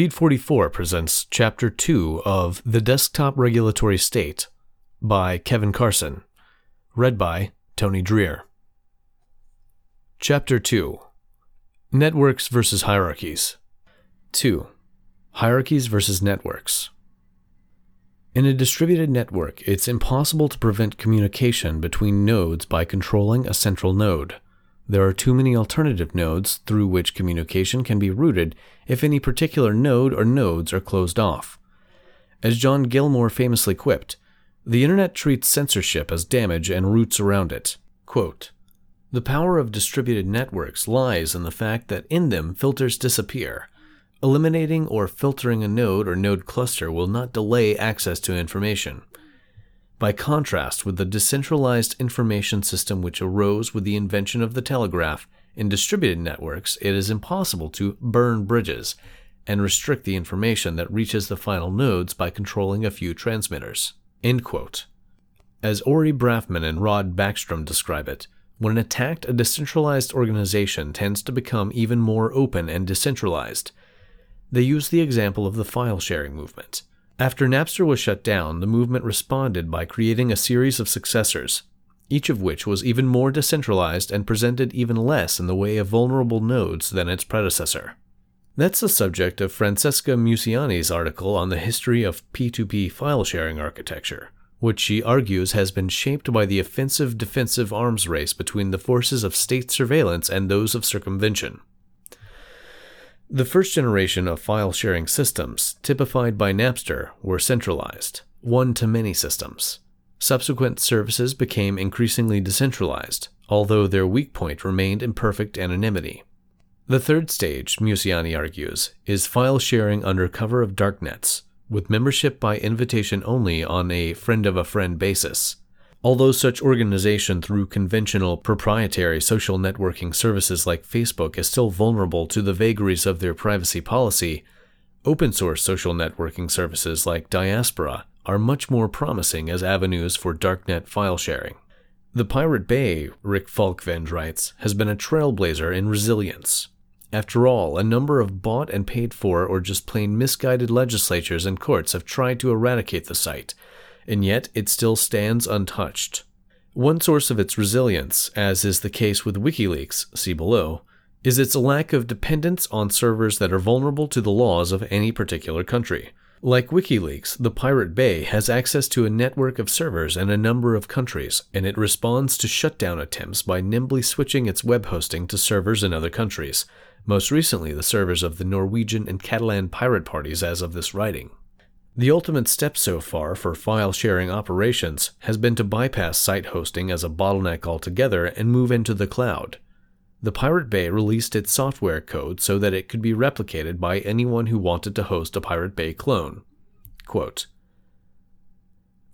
Feed 44 presents Chapter 2 of The Desktop Regulatory State by Kevin Carson, read by Tony Dreher. Chapter 2 Networks versus Hierarchies. 2. Hierarchies versus Networks. In a distributed network, it's impossible to prevent communication between nodes by controlling a central node. There are too many alternative nodes through which communication can be routed if any particular node or nodes are closed off. As John Gilmore famously quipped, the internet treats censorship as damage and routes around it. Quote, the power of distributed networks lies in the fact that in them filters disappear. Eliminating or filtering a node or node cluster will not delay access to information. By contrast with the decentralized information system which arose with the invention of the telegraph, in distributed networks it is impossible to burn bridges and restrict the information that reaches the final nodes by controlling a few transmitters. As Ori Brafman and Rod Beckstrom describe it, when attacked, a decentralized organization tends to become even more open and decentralized. They use the example of the file sharing movement. After Napster was shut down, the movement responded by creating a series of successors, each of which was even more decentralized and presented even less in the way of vulnerable nodes than its predecessor. That's the subject of Francesca Musiani's article on the history of P2P file sharing architecture, which she argues has been shaped by the offensive defensive arms race between the forces of state surveillance and those of circumvention. The first generation of file sharing systems, typified by Napster, were centralized, one to many systems. Subsequent services became increasingly decentralized, although their weak point remained imperfect anonymity. The third stage, Musiani argues, is file sharing under cover of darknets, with membership by invitation only on a friend of a friend basis. Although such organization through conventional proprietary social networking services like Facebook is still vulnerable to the vagaries of their privacy policy, open source social networking services like Diaspora are much more promising as avenues for darknet file sharing. The Pirate Bay, Rick Falkvinge writes, has been a trailblazer in resilience. After all, a number of bought and paid for or just plain misguided legislatures and courts have tried to eradicate the site, and yet it still stands untouched. One source of its resilience, as is the case with WikiLeaks, see below, is its lack of dependence on servers that are vulnerable to the laws of any particular country. Like WikiLeaks, the Pirate Bay has access to a network of servers in a number of countries, and it responds to shutdown attempts by nimbly switching its web hosting to servers in other countries, most recently the servers of the Norwegian and Catalan pirate parties as of this writing. The ultimate step so far for file sharing operations has been to bypass site hosting as a bottleneck altogether and move into the cloud. The Pirate Bay released its software code so that it could be replicated by anyone who wanted to host a Pirate Bay clone. Quote,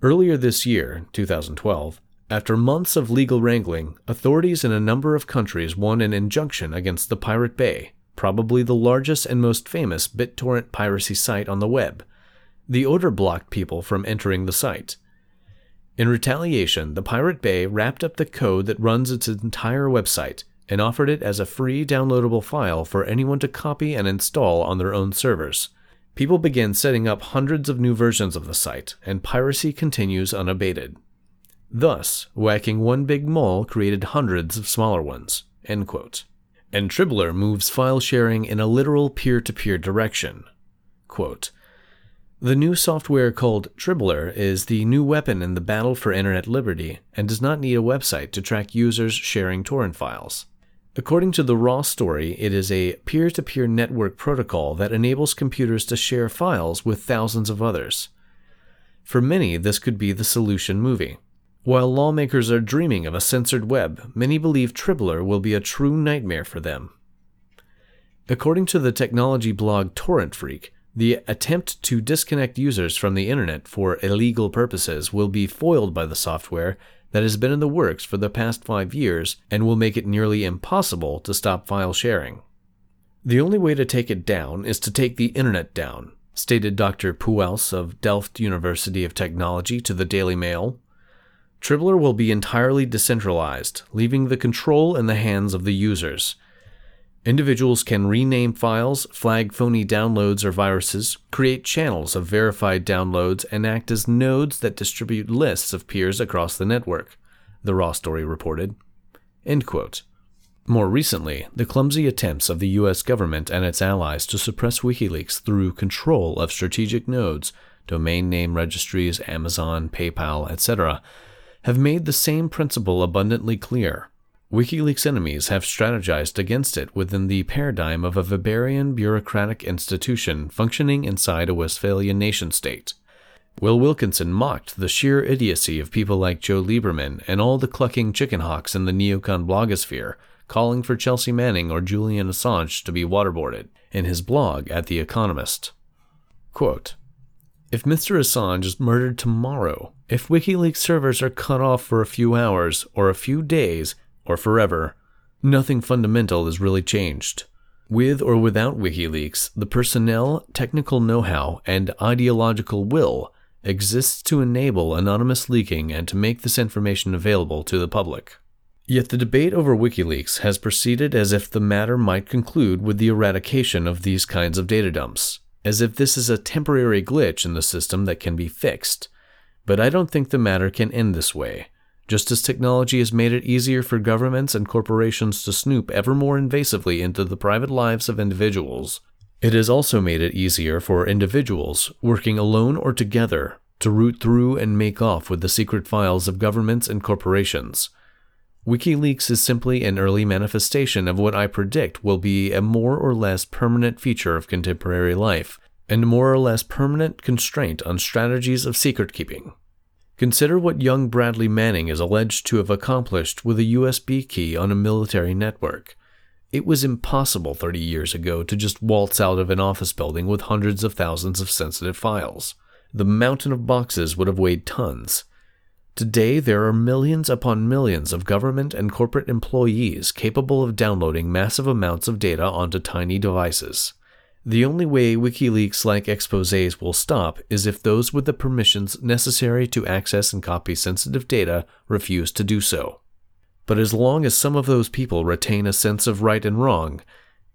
Earlier this year, 2012, after months of legal wrangling, authorities in a number of countries won an injunction against the Pirate Bay, probably the largest and most famous BitTorrent piracy site on the web the order blocked people from entering the site. In retaliation, the Pirate Bay wrapped up the code that runs its entire website and offered it as a free downloadable file for anyone to copy and install on their own servers. People began setting up hundreds of new versions of the site, and piracy continues unabated. Thus, whacking one big mole created hundreds of smaller ones. And Tribler moves file sharing in a literal peer to peer direction. Quote, the new software called Tribler is the new weapon in the battle for internet liberty and does not need a website to track users sharing torrent files. According to the raw story, it is a peer to peer network protocol that enables computers to share files with thousands of others. For many, this could be the solution movie. While lawmakers are dreaming of a censored web, many believe Tribler will be a true nightmare for them. According to the technology blog Torrent Freak, the attempt to disconnect users from the internet for illegal purposes will be foiled by the software that has been in the works for the past five years and will make it nearly impossible to stop file sharing. The only way to take it down is to take the internet down, stated Dr. Pouwelse of Delft University of Technology to the Daily Mail. Tribler will be entirely decentralized, leaving the control in the hands of the users. Individuals can rename files, flag phony downloads or viruses, create channels of verified downloads, and act as nodes that distribute lists of peers across the network, the Raw story reported. End quote. More recently, the clumsy attempts of the US government and its allies to suppress WikiLeaks through control of strategic nodes, domain name registries, Amazon, PayPal, etc., have made the same principle abundantly clear. WikiLeaks enemies have strategized against it within the paradigm of a Weberian bureaucratic institution functioning inside a Westphalian nation state. Will Wilkinson mocked the sheer idiocy of people like Joe Lieberman and all the clucking chicken hawks in the neocon blogosphere, calling for Chelsea Manning or Julian Assange to be waterboarded, in his blog at The Economist. Quote, if Mr. Assange is murdered tomorrow, if WikiLeaks servers are cut off for a few hours, or a few days, or forever, nothing fundamental has really changed. With or without WikiLeaks, the personnel, technical know how, and ideological will exists to enable anonymous leaking and to make this information available to the public. Yet the debate over WikiLeaks has proceeded as if the matter might conclude with the eradication of these kinds of data dumps, as if this is a temporary glitch in the system that can be fixed. But I don't think the matter can end this way. Just as technology has made it easier for governments and corporations to snoop ever more invasively into the private lives of individuals, it has also made it easier for individuals, working alone or together, to root through and make off with the secret files of governments and corporations. WikiLeaks is simply an early manifestation of what I predict will be a more or less permanent feature of contemporary life, and more or less permanent constraint on strategies of secret keeping. Consider what young Bradley Manning is alleged to have accomplished with a USB key on a military network. It was impossible 30 years ago to just waltz out of an office building with hundreds of thousands of sensitive files. The mountain of boxes would have weighed tons. Today, there are millions upon millions of government and corporate employees capable of downloading massive amounts of data onto tiny devices. The only way WikiLeaks like exposes will stop is if those with the permissions necessary to access and copy sensitive data refuse to do so. But as long as some of those people retain a sense of right and wrong,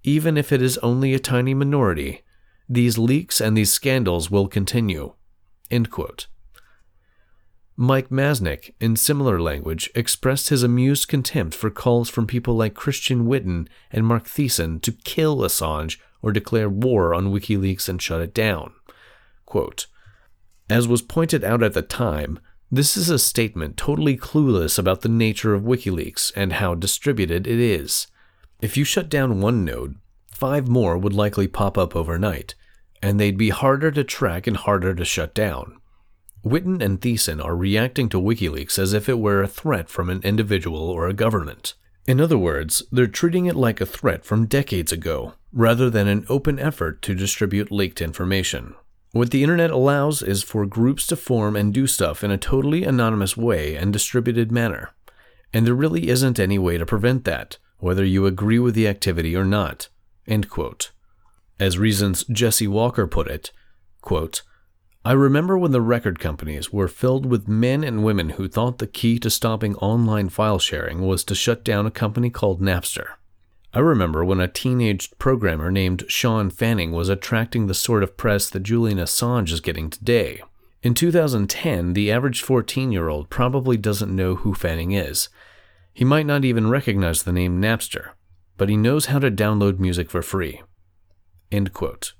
even if it is only a tiny minority, these leaks and these scandals will continue. Mike Masnick, in similar language, expressed his amused contempt for calls from people like Christian Whiton and Mark Thiessen to kill Assange or declare war on WikiLeaks and shut it down. Quote, As was pointed out at the time, this is a statement totally clueless about the nature of WikiLeaks and how distributed it is. If you shut down one node, five more would likely pop up overnight, and they'd be harder to track and harder to shut down. Whiton and Thiessen are reacting to WikiLeaks as if it were a threat from an individual or a government. In other words, they're treating it like a threat from decades ago, rather than an open effort to distribute leaked information. What the internet allows is for groups to form and do stuff in a totally anonymous way and distributed manner. And there really isn't any way to prevent that, whether you agree with the activity or not. As Reason's Jesse Walker put it, quote, I remember when the record companies were filled with men and women who thought the key to stopping online file sharing was to shut down a company called Napster. I remember when a teenage programmer named Shawn Fanning was attracting the sort of press that Julian Assange is getting today. In 2010, the average 14 year old probably doesn't know who Fanning is. He might not even recognize the name Napster, but he knows how to download music for free. End quote.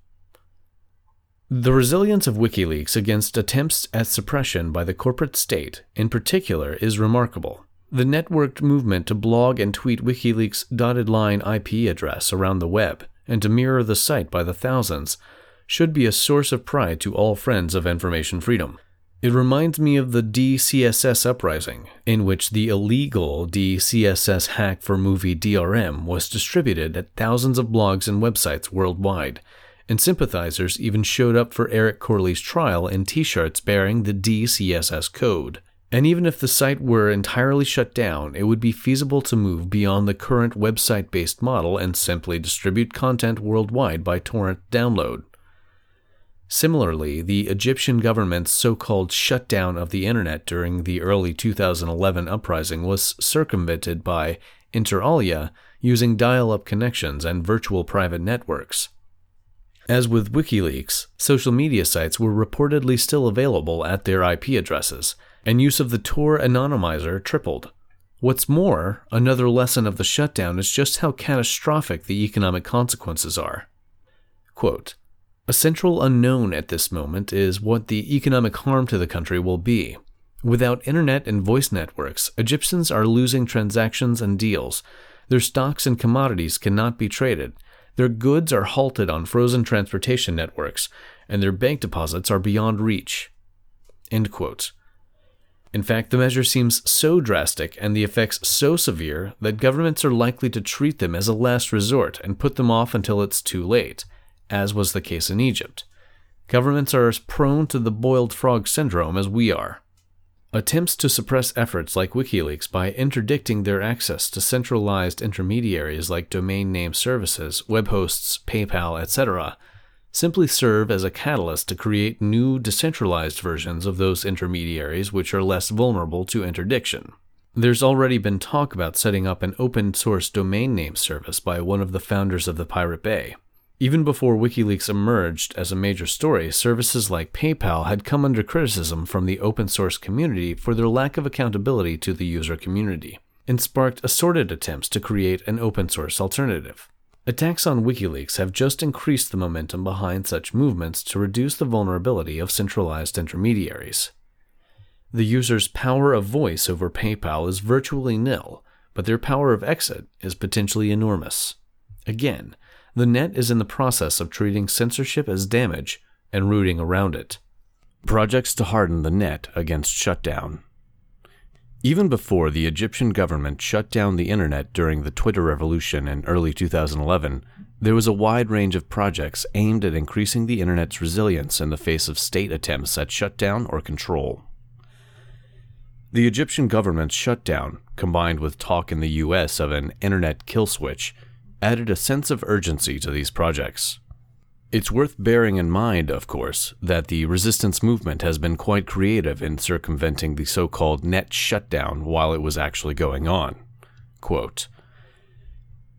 The resilience of WikiLeaks against attempts at suppression by the corporate state, in particular, is remarkable. The networked movement to blog and tweet WikiLeaks' dotted line IP address around the web and to mirror the site by the thousands should be a source of pride to all friends of information freedom. It reminds me of the DeCSS uprising, in which the illegal DeCSS hack for movie DRM was distributed at thousands of blogs and websites worldwide and sympathizers even showed up for Eric Corley's trial in t shirts bearing the DeCSS code. And even if the site were entirely shut down, it would be feasible to move beyond the current website based model and simply distribute content worldwide by torrent download. Similarly, the Egyptian government's so called shutdown of the internet during the early 2011 uprising was circumvented by, inter alia, using dial up connections and virtual private networks. As with WikiLeaks, social media sites were reportedly still available at their IP addresses, and use of the Tor anonymizer tripled. What's more, another lesson of the shutdown is just how catastrophic the economic consequences are. Quote, a central unknown at this moment is what the economic harm to the country will be. Without internet and voice networks, Egyptians are losing transactions and deals. Their stocks and commodities cannot be traded. Their goods are halted on frozen transportation networks, and their bank deposits are beyond reach. In fact, the measure seems so drastic and the effects so severe that governments are likely to treat them as a last resort and put them off until it's too late as was the case in Egypt. Governments are as prone to the boiled frog syndrome as we are. Attempts to suppress efforts like WikiLeaks by interdicting their access to centralized intermediaries like domain name services, web hosts, PayPal, etc., simply serve as a catalyst to create new decentralized versions of those intermediaries which are less vulnerable to interdiction. There's already been talk about setting up an open source domain name service by one of the founders of the Pirate Bay. Even before WikiLeaks emerged as a major story, services like PayPal had come under criticism from the open source community for their lack of accountability to the user community, and sparked assorted attempts to create an open source alternative. Attacks on WikiLeaks have just increased the momentum behind such movements to reduce the vulnerability of centralized intermediaries. The user's power of voice over PayPal is virtually nil, but their power of exit is potentially enormous. Again, the net is in the process of treating censorship as damage and rooting around it. Projects to harden the net against shutdown. Even before the Egyptian government shut down the internet during the Twitter revolution in early 2011, there was a wide range of projects aimed at increasing the internet's resilience in the face of state attempts at shutdown or control. The Egyptian government's shutdown, combined with talk in the US of an internet kill switch, added a sense of urgency to these projects. It's worth bearing in mind, of course, that the resistance movement has been quite creative in circumventing the so called net shutdown while it was actually going on. Quote,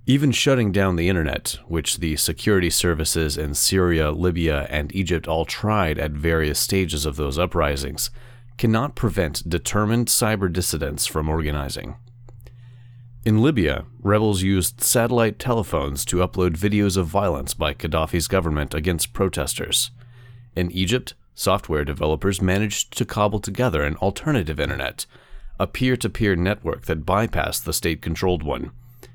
even shutting down the internet, which the security services in Syria, Libya, and Egypt all tried at various stages of those uprisings, cannot prevent determined cyber dissidents from organizing. In Libya, rebels used satellite telephones to upload videos of violence by Gaddafi's government against protesters. In Egypt, software developers managed to cobble together an alternative internet, a peer to peer network that bypassed the state controlled one,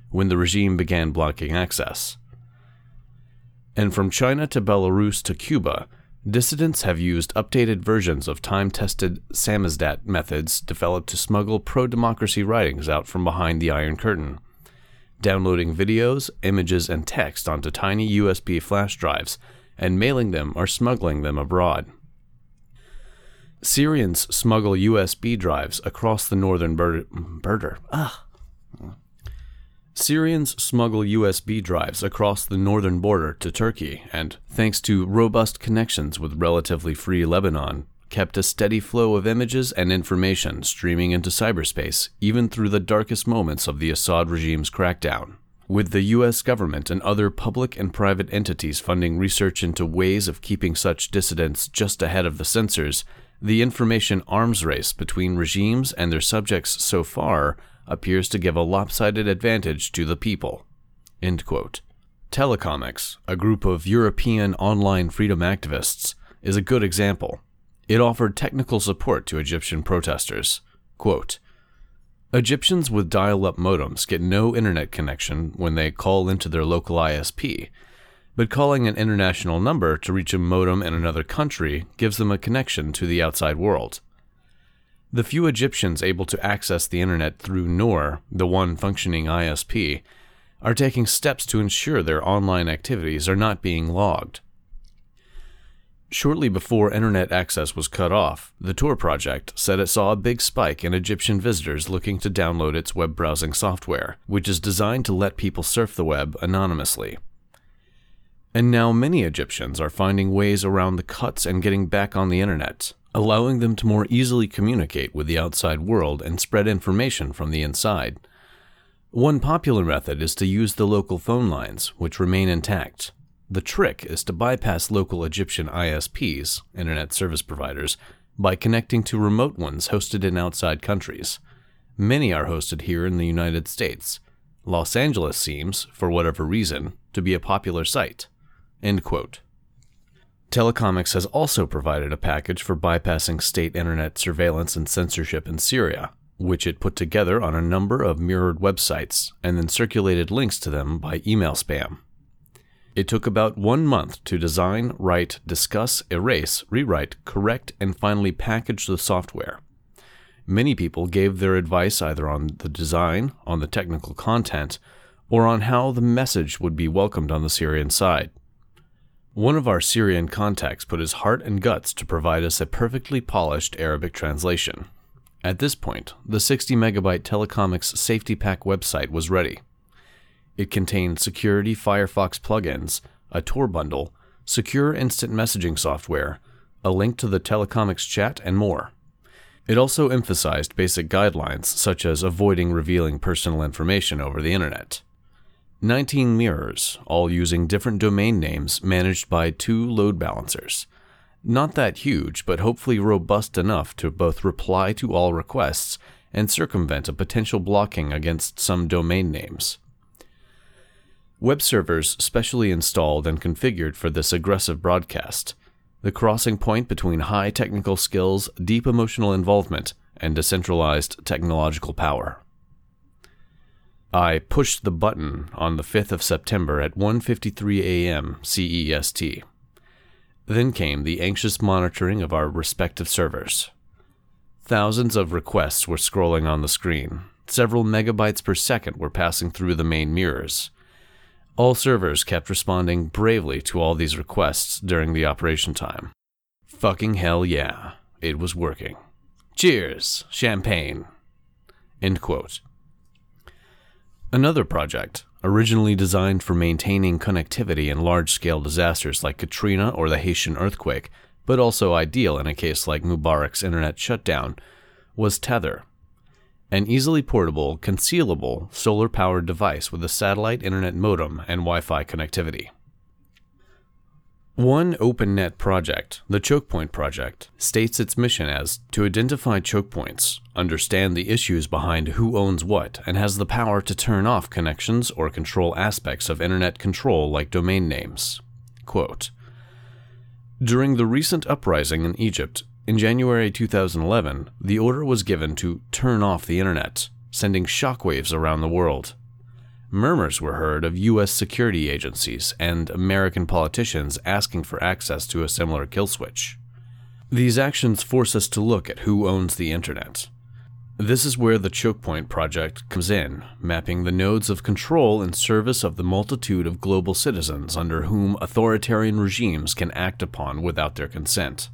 when the regime began blocking access. And from China to Belarus to Cuba, Dissidents have used updated versions of time tested samizdat methods developed to smuggle pro democracy writings out from behind the Iron Curtain, downloading videos, images, and text onto tiny USB flash drives and mailing them or smuggling them abroad. Syrians smuggle USB drives across the northern border. Ah, Syrians smuggle USB drives across the northern border to Turkey and, thanks to robust connections with relatively free Lebanon, kept a steady flow of images and information streaming into cyberspace even through the darkest moments of the Assad regime's crackdown. With the US government and other public and private entities funding research into ways of keeping such dissidents just ahead of the censors, the information arms race between regimes and their subjects so far appears to give a lopsided advantage to the people. Telecomix, a group of European online freedom activists, is a good example. It offered technical support to Egyptian protesters. Quote, Egyptians with dial up modems get no internet connection when they call into their local ISP, but calling an international number to reach a modem in another country gives them a connection to the outside world. The few Egyptians able to access the internet through Noor, the one functioning ISP, are taking steps to ensure their online activities are not being logged. Shortly before internet access was cut off, the Tor project said it saw a big spike in Egyptian visitors looking to download its web browsing software, which is designed to let people surf the web anonymously. And now many Egyptians are finding ways around the cuts and getting back on the internet, allowing them to more easily communicate with the outside world and spread information from the inside. One popular method is to use the local phone lines, which remain intact. The trick is to bypass local Egyptian ISPs, Internet Service Providers, by connecting to remote ones hosted in outside countries. Many are hosted here in the United States. Los Angeles seems, for whatever reason, to be a popular site. End quote. Telecomix has also provided a package for bypassing state internet surveillance and censorship in Syria, which it put together on a number of mirrored websites and then circulated links to them by email spam. It took about one month to design, write, discuss, erase, rewrite, correct, and finally package the software. Many people gave their advice either on the design, on the technical content, or on how the message would be welcomed on the Syrian side. One of our Syrian contacts put his heart and guts to provide us a perfectly polished Arabic translation. At this point, the 60 megabyte Telecomix Safety Pack website was ready. It contained security Firefox plugins, a Tor bundle, secure instant messaging software, a link to the Telecomix chat, and more. It also emphasized basic guidelines such as avoiding revealing personal information over the internet. 19 mirrors, all using different domain names managed by two load balancers. Not that huge, but hopefully robust enough to both reply to all requests and circumvent a potential blocking against some domain names. Web servers specially installed and configured for this aggressive broadcast, the crossing point between high technical skills, deep emotional involvement, and decentralized technological power. I pushed the button on the 5th of September at 1:53 a.m. CEST. Then came the anxious monitoring of our respective servers. Thousands of requests were scrolling on the screen. Several megabytes per second were passing through the main mirrors. All servers kept responding bravely to all these requests during the operation time. Fucking hell yeah, it was working. Cheers, champagne. End quote. Another project, originally designed for maintaining connectivity in large scale disasters like Katrina or the Haitian earthquake, but also ideal in a case like Mubarak's internet shutdown, was Tether, an easily portable, concealable, solar powered device with a satellite internet modem and Wi Fi connectivity. One OpenNet project, the ChokePoint project, states its mission as to identify choke points, understand the issues behind who owns what, and has the power to turn off connections or control aspects of internet control like domain names. Quote, During the recent uprising in Egypt, in January 2011, the order was given to turn off the internet, sending shockwaves around the world. Murmurs were heard of U.S. security agencies and American politicians asking for access to a similar kill switch. These actions force us to look at who owns the internet. This is where the Chokepoint project comes in, mapping the nodes of control in service of the multitude of global citizens under whom authoritarian regimes can act upon without their consent.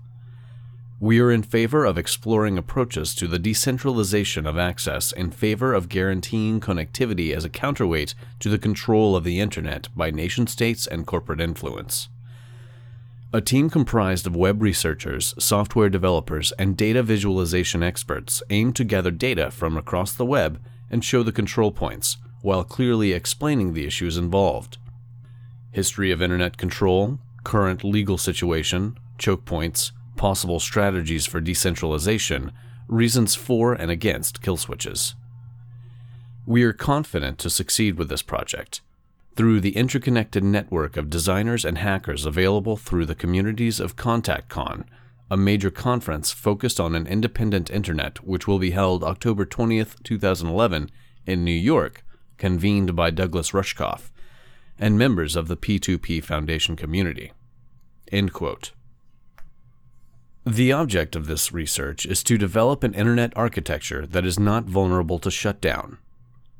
We are in favor of exploring approaches to the decentralization of access in favor of guaranteeing connectivity as a counterweight to the control of the Internet by nation states and corporate influence. A team comprised of web researchers, software developers, and data visualization experts aim to gather data from across the web and show the control points, while clearly explaining the issues involved. History of Internet control, current legal situation, choke points, possible strategies for decentralization, reasons for and against kill switches. We are confident to succeed with this project. Through the interconnected network of designers and hackers available through the communities of ContactCon, a major conference focused on an independent internet which will be held October 20th, 2011 in New York, convened by Douglas Rushkoff and members of the P2P Foundation community. End quote. The object of this research is to develop an internet architecture that is not vulnerable to shutdown.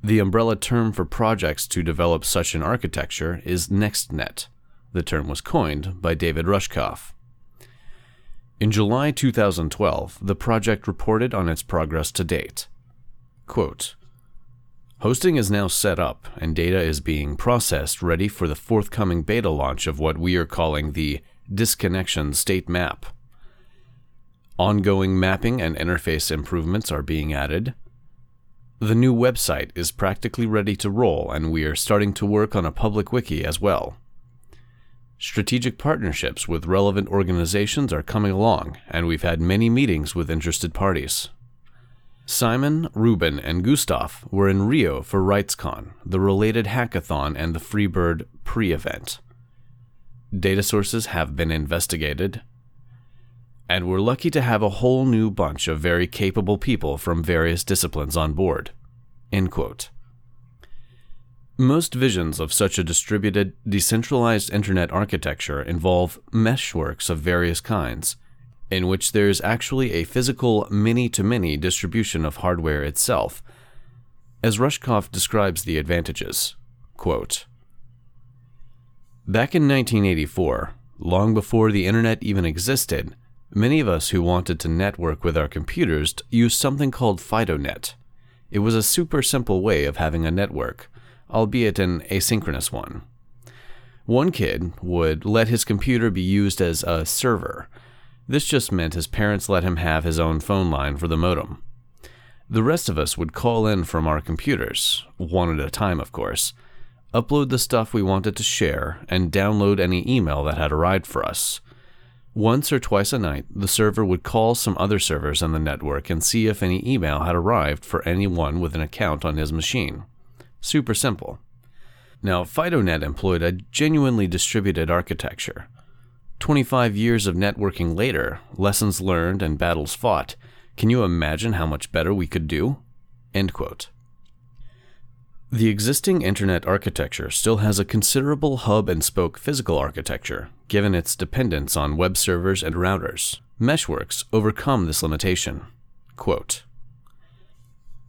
The umbrella term for projects to develop such an architecture is NextNet. The term was coined by David Rushkoff. In July 2012, the project reported on its progress to date. Quote, Hosting is now set up, and data is being processed ready for the forthcoming beta launch of what we are calling the Disconnection State Map. Ongoing mapping and interface improvements are being added. The new website is practically ready to roll, and we are starting to work on a public wiki as well. Strategic partnerships with relevant organizations are coming along, and we've had many meetings with interested parties. Simon, Ruben, and Gustav were in Rio for RightsCon, the related hackathon, and the Freebird pre event. Data sources have been investigated, and we're lucky to have a whole new bunch of very capable people from various disciplines on board. Most visions of such a distributed, decentralized internet architecture involve meshworks of various kinds, in which there is actually a physical many to many distribution of hardware itself. As Rushkoff describes the advantages, quote, Back in 1984, long before the internet even existed, many of us who wanted to network with our computers used something called FidoNet. It was a super simple way of having a network albeit an asynchronous one. One kid would let his computer be used as a server. This just meant his parents let him have his own phone line for the modem. The rest of us would call in from our computers, one at a time, of course, upload the stuff we wanted to share, and download any email that had arrived for us. Once or twice a night, the server would call some other servers on the network and see if any email had arrived for anyone with an account on his machine. Super simple. Now, FidoNet employed a genuinely distributed architecture. 25 years of networking later, lessons learned and battles fought, can you imagine how much better we could do? End quote. The existing internet architecture still has a considerable hub and spoke physical architecture, given its dependence on web servers and routers. Meshworks overcome this limitation. Quote,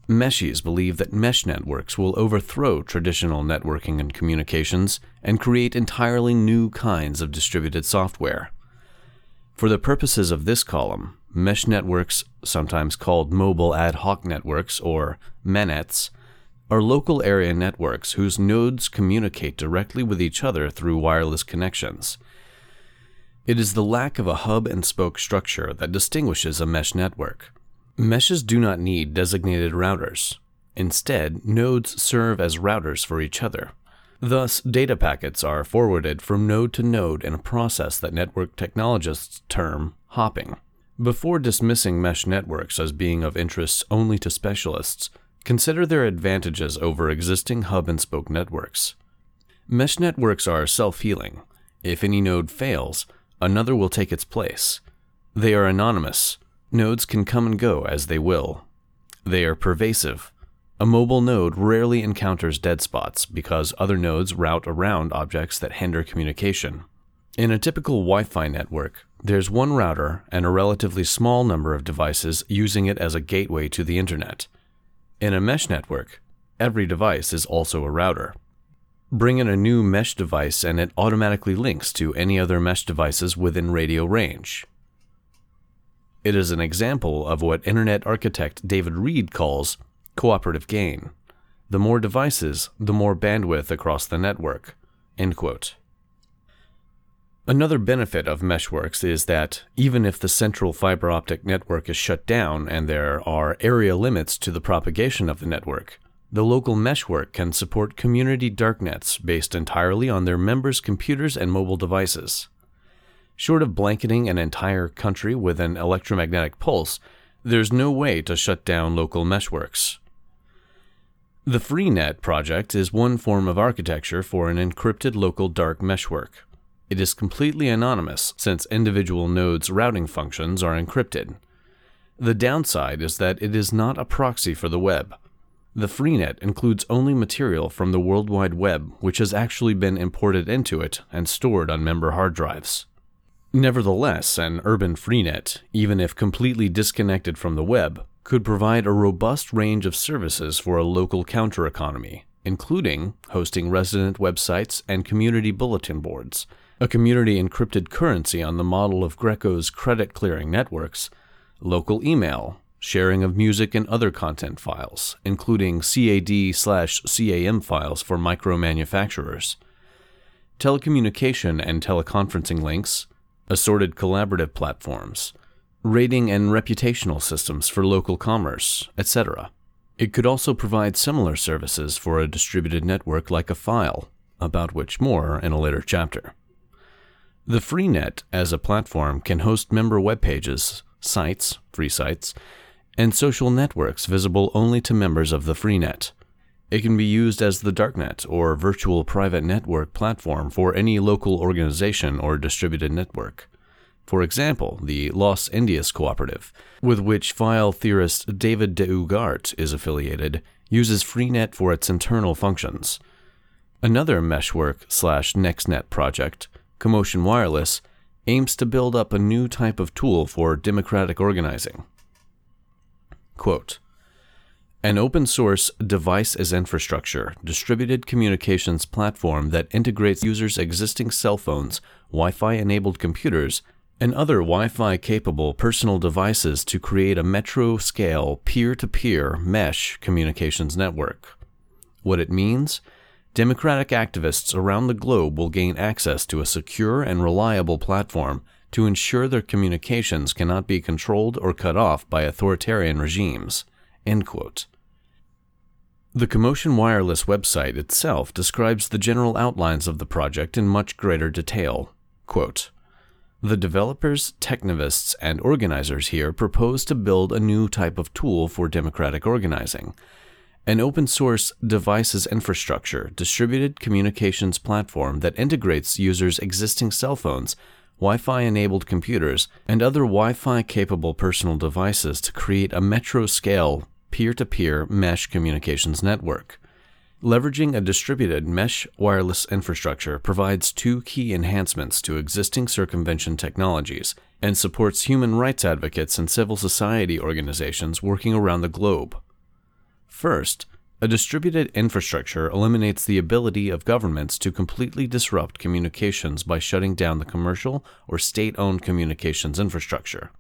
Meshies believe that mesh networks will overthrow traditional networking and communications and create entirely new kinds of distributed software. For the purposes of this column, mesh networks, sometimes called mobile ad hoc networks or MANETs, are local area networks whose nodes communicate directly with each other through wireless connections. It is the lack of a hub and spoke structure that distinguishes a mesh network. Meshes do not need designated routers. Instead, nodes serve as routers for each other. Thus, data packets are forwarded from node to node in a process that network technologists term hopping. Before dismissing mesh networks as being of interest only to specialists, consider their advantages over existing hub and spoke networks. Mesh networks are self healing. If any node fails, another will take its place. They are anonymous, Nodes can come and go as they will. They are pervasive. A mobile node rarely encounters dead spots because other nodes route around objects that hinder communication. In a typical Wi Fi network, there's one router and a relatively small number of devices using it as a gateway to the internet. In a mesh network, every device is also a router. Bring in a new mesh device and it automatically links to any other mesh devices within radio range. It is an example of what Internet architect David Reed calls cooperative gain. The more devices, the more bandwidth across the network. Another benefit of Meshworks is that even if the central fiber optic network is shut down and there are area limits to the propagation of the network, the local meshwork can support community darknets based entirely on their members' computers and mobile devices. Short of blanketing an entire country with an electromagnetic pulse, there's no way to shut down local meshworks. The Freenet project is one form of architecture for an encrypted local dark meshwork. It is completely anonymous since individual nodes' routing functions are encrypted. The downside is that it is not a proxy for the web. The Freenet includes only material from the World Wide Web which has actually been imported into it and stored on member hard drives. Nevertheless, an urban freenet, even if completely disconnected from the web, could provide a robust range of services for a local counter economy, including hosting resident websites and community bulletin boards, a community encrypted currency on the model of Greco's credit clearing networks, local email, sharing of music and other content files, including CAD slash CAM files for micro manufacturers, telecommunication and teleconferencing links, assorted collaborative platforms, rating and reputational systems for local commerce, etc. It could also provide similar services for a distributed network like a phyle, about which more in a later chapter. The Freenet as a platform can host member web pages, sites, free sites, and social networks visible only to members of the Freenet. It can be used as the darknet or virtual private network platform for any local organization or distributed network. For example, the Las Indias Cooperative, with which phyle theorist David de Ugarte is affiliated, uses Freenet for its internal functions. Another meshwork slash NextNet project, Commotion Wireless, aims to build up a new type of tool for democratic organizing. Quote, an open source device as infrastructure distributed communications platform that integrates users' existing cell phones, Wi Fi enabled computers, and other Wi Fi capable personal devices to create a metro scale peer to peer mesh communications network. What it means? Democratic activists around the globe will gain access to a secure and reliable platform to ensure their communications cannot be controlled or cut off by authoritarian regimes. The Commotion Wireless website itself describes the general outlines of the project in much greater detail. Quote, the developers, technivists, and organizers here propose to build a new type of tool for democratic organizing an open source devices infrastructure distributed communications platform that integrates users' existing cell phones, Wi Fi enabled computers, and other Wi Fi capable personal devices to create a metro scale peer to peer mesh communications network. Leveraging a distributed mesh wireless infrastructure provides two key enhancements to existing circumvention technologies and supports human rights advocates and civil society organizations working around the globe. First, a distributed infrastructure eliminates the ability of governments to completely disrupt communications by shutting down the commercial or state owned communications infrastructure.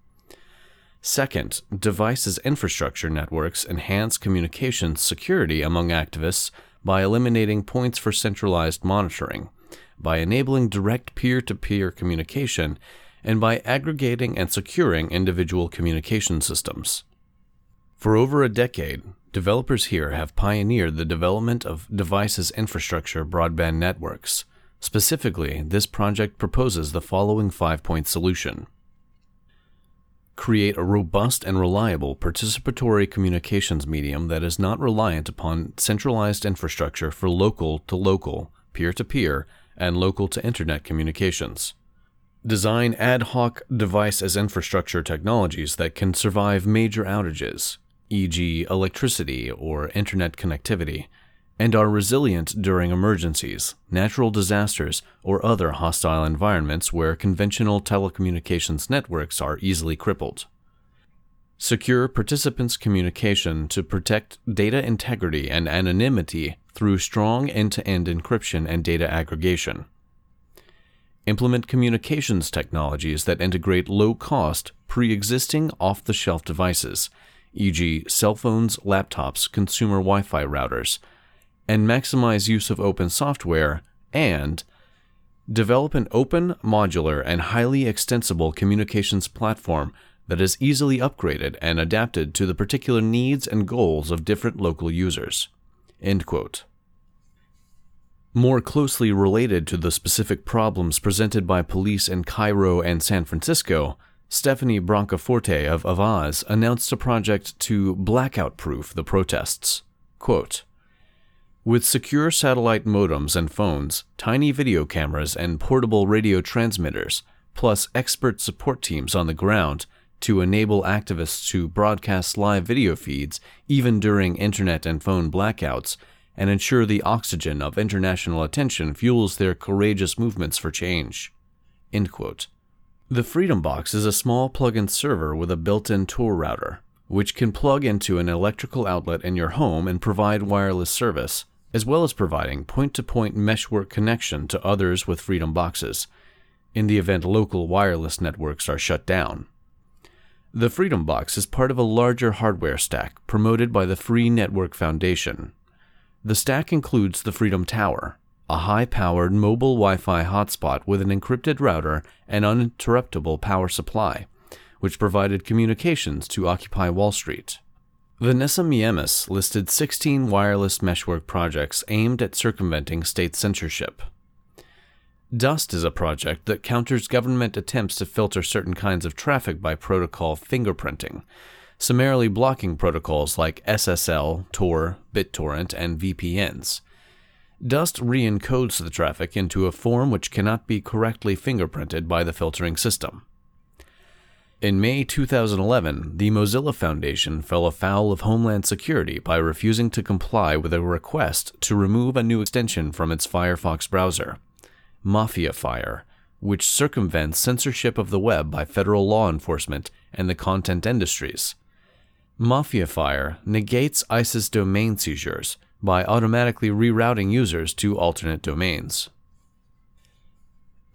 Second, devices infrastructure networks enhance communications security among activists by eliminating points for centralized monitoring, by enabling direct peer to peer communication, and by aggregating and securing individual communication systems. For over a decade, developers here have pioneered the development of devices infrastructure broadband networks. Specifically, this project proposes the following five point solution create a robust and reliable participatory communications medium that is not reliant upon centralized infrastructure for local to local, peer to peer, and local to internet communications. Design ad hoc device as infrastructure technologies that can survive major outages, e.g., electricity or internet connectivity, and are resilient during emergencies, natural disasters, or other hostile environments where conventional telecommunications networks are easily crippled. Secure participants' communication to protect data integrity and anonymity through strong end to end encryption and data aggregation. Implement communications technologies that integrate low cost, pre existing off the shelf devices, e.g., cell phones, laptops, consumer Wi Fi routers and maximize use of open software, and develop an open, modular, and highly extensible communications platform that is easily upgraded and adapted to the particular needs and goals of different local users. More closely related to the specific problems presented by police in Cairo and San Francisco, Stephanie Brancaforte of Avaaz announced a project to blackout proof the protests. Quote, with secure satellite modems and phones, tiny video cameras, and portable radio transmitters, plus expert support teams on the ground to enable activists to broadcast live video feeds even during internet and phone blackouts and ensure the oxygen of international attention fuels their courageous movements for change. The Freedom Box is a small plug in server with a built in Tor router, which can plug into an electrical outlet in your home and provide wireless service as well as providing point to point meshwork connection to others with Freedom Boxes, in the event local wireless networks are shut down. The Freedom Box is part of a larger hardware stack promoted by the Free Network Foundation. The stack includes the Freedom Tower, a high powered mobile Wi Fi hotspot with an encrypted router and uninterruptible power supply, which provided communications to Occupy Wall Street. Vanessa Miemis listed 16 wireless meshwork projects aimed at circumventing state censorship. Dust is a project that counters government attempts to filter certain kinds of traffic by protocol fingerprinting, summarily blocking protocols like SSL, Tor, BitTorrent, and VPNs. Dust re encodes the traffic into a form which cannot be correctly fingerprinted by the filtering system. In May 2011, the Mozilla Foundation fell afoul of Homeland Security by refusing to comply with a request to remove a new extension from its Firefox browser, MAFIAAFire, which circumvents censorship of the web by federal law enforcement and the content industries. MAFIAAFire negates ICE's domain seizures by automatically rerouting users to alternate domains.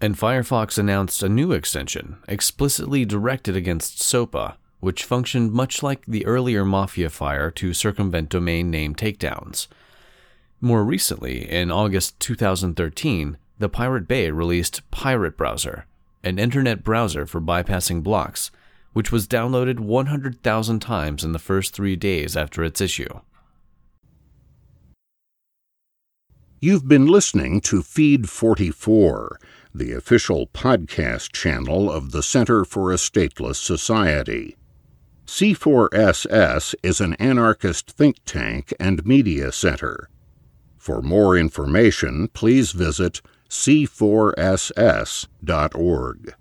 And Firefox announced a new extension, explicitly directed against SOPA, which functioned much like the earlier MAFIAAFire to circumvent domain name takedowns. More recently, in August 2013, the Pirate Bay released Pirate Browser, an internet browser for bypassing blocks, which was downloaded 100,000 times in the first three days after its issue. You've been listening to Feed 44 the official podcast channel of the Center for a Stateless Society. C4SS is an anarchist think tank and media center. For more information, please visit c4ss.org.